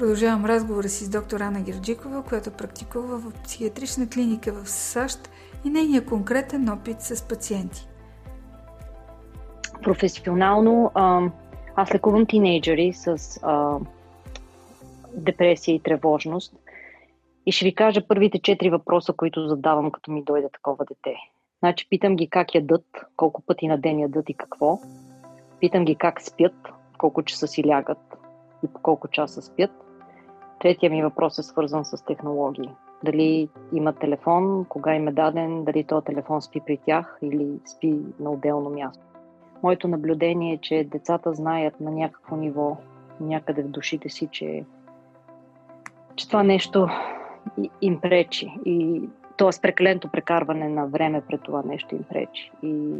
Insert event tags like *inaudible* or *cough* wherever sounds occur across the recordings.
Продължавам разговора си с доктор Ана Герджикова, която практикува в психиатрична клиника в САЩ и нейния конкретен опит с пациенти. Професионално аз лекувам тинейджери с а, депресия и тревожност. И ще ви кажа първите четири въпроса, които задавам, като ми дойде такова дете. Значи питам ги как ядат, колко пъти на ден ядат и какво. Питам ги как спят, колко часа си лягат и по колко часа спят. Третия ми въпрос е свързан с технологии. Дали има телефон, кога им е даден, дали този телефон спи при тях или спи на отделно място. Моето наблюдение е, че децата знаят на някакво ниво, някъде в душите си, че, че това нещо им пречи. И т.е. прекаленто прекарване на време пред това нещо им пречи. И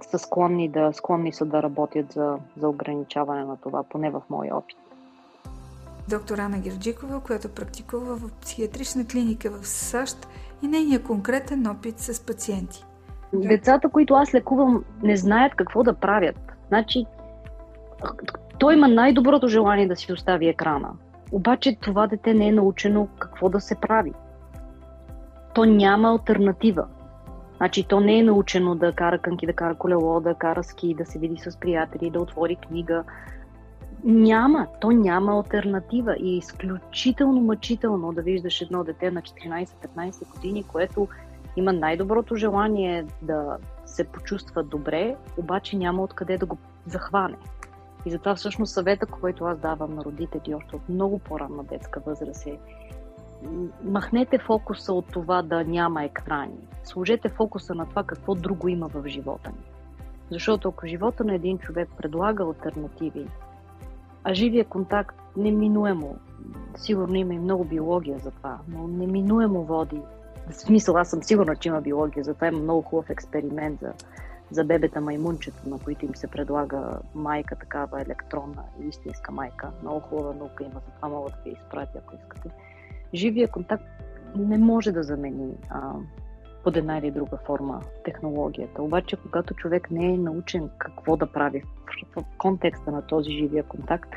са склонни, да, склонни са да работят за, за ограничаване на това, поне в моя опит. Доктор Ана Герджикова, която практикува в психиатрична клиника в САЩ и нейния конкретен опит с пациенти. Децата, които аз лекувам, не знаят какво да правят. Значи, той има най-доброто желание да си остави екрана. Обаче това дете не е научено какво да се прави. То няма альтернатива. Значи то не е научено да кара кънки, да кара колело, да кара ски, да се види с приятели, да отвори книга. Няма, то няма альтернатива и е изключително мъчително да виждаш едно дете на 14-15 години, което има най-доброто желание да се почувства добре, обаче няма откъде да го захване. И затова всъщност съвета, който аз давам на родители още от много по-ранна детска възраст е махнете фокуса от това да няма екрани. Сложете фокуса на това какво друго има в живота ни. Защото ако живота на един човек предлага альтернативи, а живия контакт неминуемо, сигурно има и много биология за това, но неминуемо води. В смисъл, аз съм сигурна, че има биология, затова има много хубав експеримент за, за бебета маймунчета, на които им се предлага майка, такава електронна истинска майка. Много хубава наука има, затова мога да ви изпратя, ако искате живия контакт не може да замени а, под една или друга форма технологията. Обаче, когато човек не е научен какво да прави в, контекста на този живия контакт,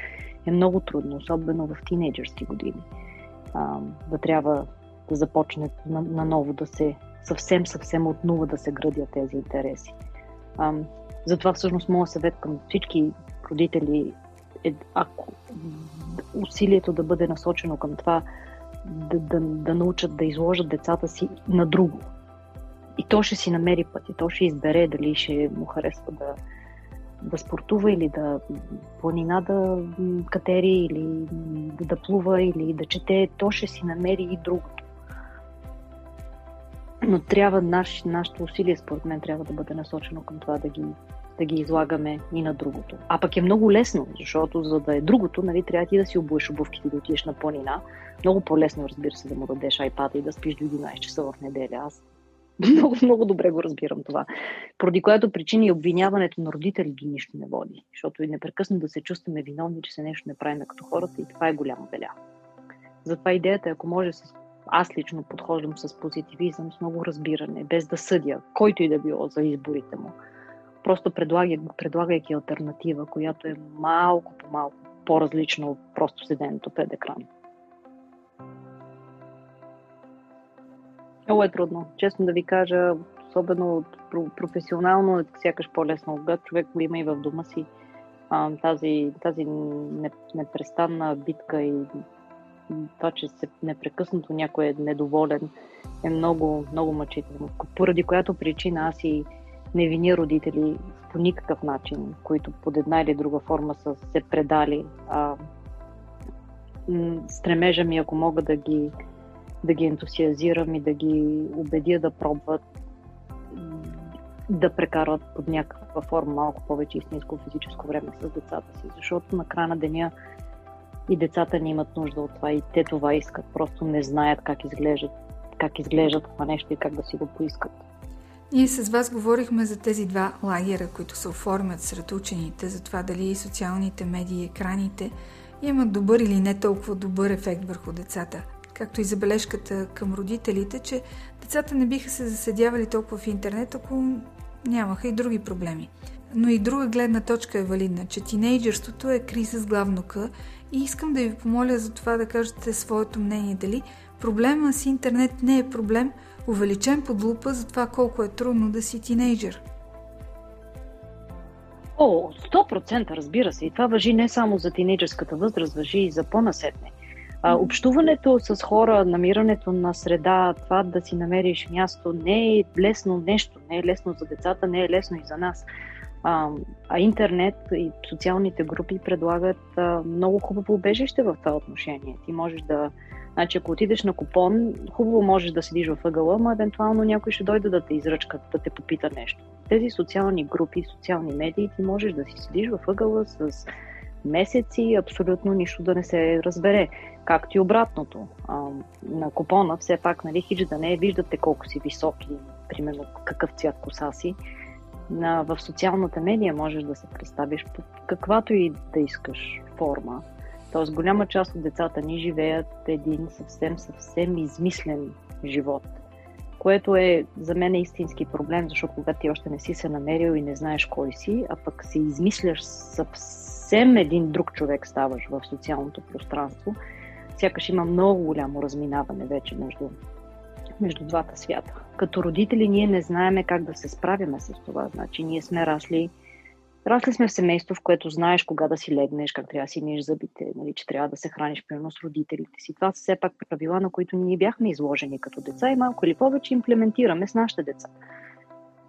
е много трудно, особено в тинейджърски години, да трябва да започне наново да се съвсем, съвсем от нула да се градят тези интереси. Затова всъщност моят съвет към всички родители е, ако усилието да бъде насочено към това да, да, да научат да изложат децата си на друго. И то ще си намери път, и то ще избере дали ще му харесва да, да спортува или да планина да катери, или да, да плува, или да чете. То ще си намери и другото. Но трябва наш, нашето усилие, според мен, трябва да бъде насочено към това да ги да ги излагаме и на другото. А пък е много лесно, защото за да е другото, нали, трябва ти да си обуеш обувките, да отидеш на планина. Много по-лесно, разбира се, да му дадеш айпада и да спиш до 11 часа в неделя. Аз *laughs* много, много добре го разбирам това. Поради която причина и обвиняването на родители до нищо не води. Защото и непрекъснато да се чувстваме виновни, че се нещо не правим като хората и това е голяма беля. Затова идеята е, ако може с аз лично подхождам с позитивизъм, с много разбиране, без да съдя, който и да било за изборите му просто предлагай, предлагайки альтернатива, която е малко по малко по-различна от просто седенето пред екран. Много е трудно. Честно да ви кажа, особено професионално сякаш по-лесно. Когато човек го има и в дома си, тази, тази непрестанна битка и това, че се непрекъснато някой е недоволен, е много, много мъчително. Поради която причина аз и не виня родители по никакъв начин, които под една или друга форма са се предали. А, стремежа ми, ако мога да ги, да ги ентусиазирам и да ги убедя да пробват да прекарват под някаква форма малко повече истинско физическо време с децата си, защото на края на деня и децата ни имат нужда от това и те това искат, просто не знаят как изглеждат, как изглеждат това нещо и как да си го поискат. Ние с вас говорихме за тези два лагера, които се оформят сред учените, за това дали социалните медии и екраните имат добър или не толкова добър ефект върху децата. Както и забележката към родителите, че децата не биха се заседявали толкова в интернет, ако нямаха и други проблеми. но и друга гледна точка е валидна, че тинейджерството е криза с главно К и искам да ви помоля за това да кажете своето мнение дали проблема с интернет не е проблем, увеличен под лупа за това колко е трудно да си тинейджър. О, 100% разбира се. И това въжи не само за тинейджърската възраст, въжи и за по-насетне. А, общуването с хора, намирането на среда, това да си намериш място не е лесно нещо, не е лесно за децата, не е лесно и за нас. А, а интернет и социалните групи предлагат а, много хубаво убежище в това отношение. Ти можеш да. Значи, ако отидеш на купон, хубаво можеш да седиш в ъгъла, но евентуално някой ще дойде да те изръчка, да те попита нещо. Тези социални групи, социални медии, ти можеш да си седиш в ъгъла с месеци, абсолютно нищо да не се разбере. Както и обратното. А, на купона все пак, нали, хич да не виждате колко си висок и примерно какъв цвят коса си. На, в социалната медия можеш да се представиш по каквато и да искаш форма. Тоест голяма част от децата ни живеят един съвсем, съвсем измислен живот, което е за мен е истински проблем, защото когато ти още не си се намерил и не знаеш кой си, а пък си измисляш съвсем един друг човек ставаш в социалното пространство, сякаш има много голямо разминаване вече между, между двата свята. Като родители ние не знаеме как да се справяме с това. Значи ние сме расли Расли сме в семейство, в което знаеш кога да си легнеш, как трябва да си миеш зъбите, нали, че трябва да се храниш примерно с родителите си. Това са все пак правила, на които ние бяхме изложени като деца и малко или повече имплементираме с нашите деца.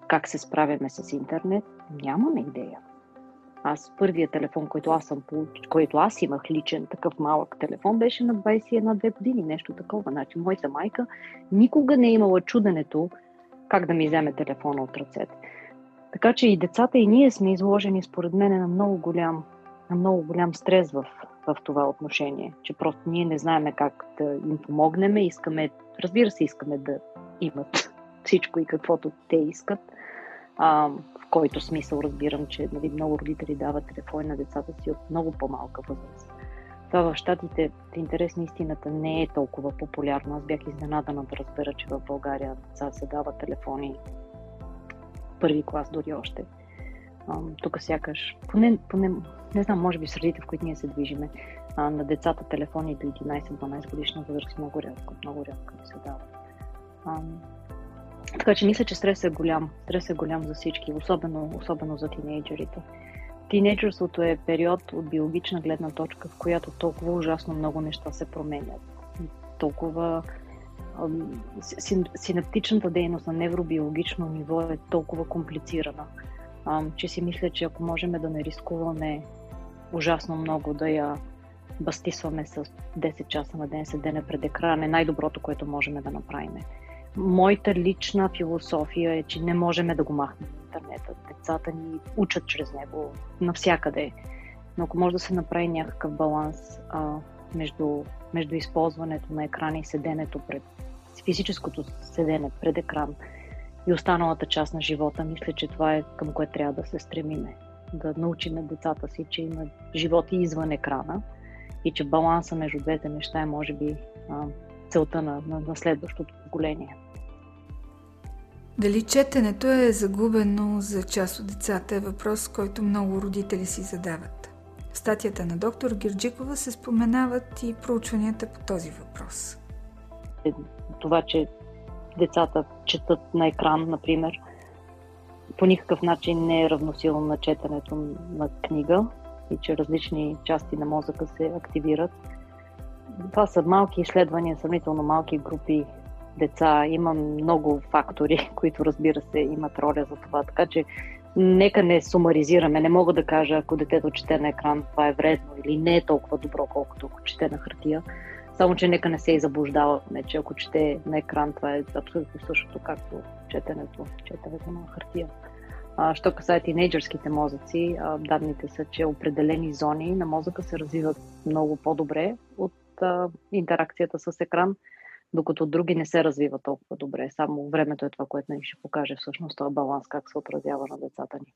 Как се справяме с интернет? Нямаме идея. Аз първият телефон, който аз, съм, който аз имах личен, такъв малък телефон, беше на 21-2 години, нещо такова. Значи, моята майка никога не е имала чуденето как да ми вземе телефона от ръцете. Така че и децата, и ние сме изложени, според мен, на много голям, на много голям стрес в, в това отношение. Че просто ние не знаеме как да им помогнем. Искаме, разбира се, искаме да имат *laughs* всичко и каквото те искат. А, в който смисъл разбирам, че нали, много родители дават телефони на децата си от много по-малка възраст. Това в Штатите, в интерес на истината, не е толкова популярно. Аз бях изненадана да разбера, че в България деца се дават телефони първи клас дори още. тук сякаш, поне, поне, не знам, може би средите, в които ние се движиме, а, на децата телефони до 11-12 годишна възраст много рядко, много рядко се дават. А, така че мисля, че стрес е голям. Стрес е голям за всички, особено, особено за тинейджерите. Тинейджерството е период от биологична гледна точка, в която толкова ужасно много неща се променят. Толкова синаптичната дейност на невробиологично ниво е толкова комплицирана, че си мисля, че ако можем да не рискуваме ужасно много да я бастисваме с 10 часа на ден седене пред екран, е най-доброто, което можем да направим. Моята лична философия е, че не можем да го махнем интернета. Децата ни учат чрез него навсякъде. Но ако може да се направи някакъв баланс а, между, между използването на екрана и седенето пред физическото седене пред екран и останалата част на живота, мисля, че това е към което трябва да се стремиме. Да научим децата си, че има живот и извън екрана и че баланса между двете неща е, може би, целта на, на, на следващото поколение. Дали четенето е загубено за част от децата е въпрос, който много родители си задават. В статията на доктор Гирджикова се споменават и проучванията по този въпрос. Това, че децата четат на екран, например, по никакъв начин не е равносилно на четенето на книга и че различни части на мозъка се активират. Това са малки изследвания, сравнително малки групи деца. Има много фактори, *laughs* които разбира се имат роля за това. Така че нека не сумаризираме. Не мога да кажа, ако детето чете на екран, това е вредно или не е толкова добро, колкото ако чете на хартия. Само, че нека не се и заблуждаваме, че ако чете на екран, това е абсолютно същото, както четенето, четенето на хартия. А, що касае тинейджърските мозъци, а, данните са, че определени зони на мозъка се развиват много по-добре от а, интеракцията с екран докато други не се развиват толкова добре. Само времето е това, което ни ще покаже всъщност този баланс, как се отразява на децата ни.